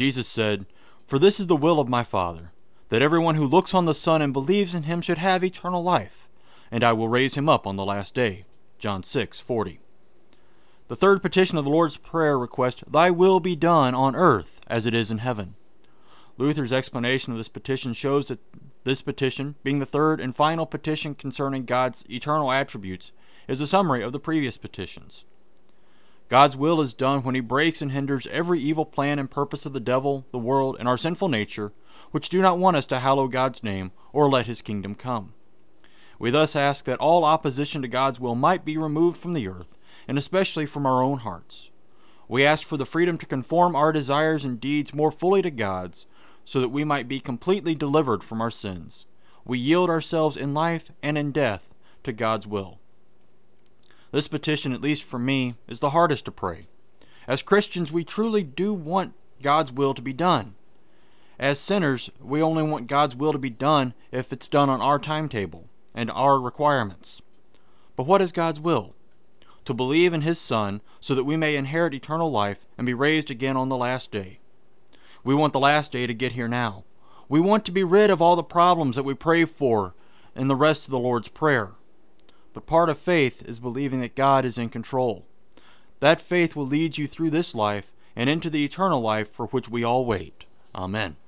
Jesus said, For this is the will of my Father, that everyone who looks on the Son and believes in him should have eternal life, and I will raise him up on the last day. John 6:40. The third petition of the Lord's Prayer request, Thy will be done on earth as it is in heaven. Luther's explanation of this petition shows that this petition, being the third and final petition concerning God's eternal attributes, is a summary of the previous petitions. God's will is done when he breaks and hinders every evil plan and purpose of the devil, the world, and our sinful nature, which do not want us to hallow God's name or let his kingdom come. We thus ask that all opposition to God's will might be removed from the earth, and especially from our own hearts. We ask for the freedom to conform our desires and deeds more fully to God's, so that we might be completely delivered from our sins. We yield ourselves in life and in death to God's will. This petition, at least for me, is the hardest to pray. As Christians, we truly do want God's will to be done. As sinners, we only want God's will to be done if it's done on our timetable and our requirements. But what is God's will? To believe in His Son so that we may inherit eternal life and be raised again on the last day. We want the last day to get here now. We want to be rid of all the problems that we pray for in the rest of the Lord's Prayer. But part of faith is believing that God is in control. That faith will lead you through this life and into the eternal life for which we all wait. Amen.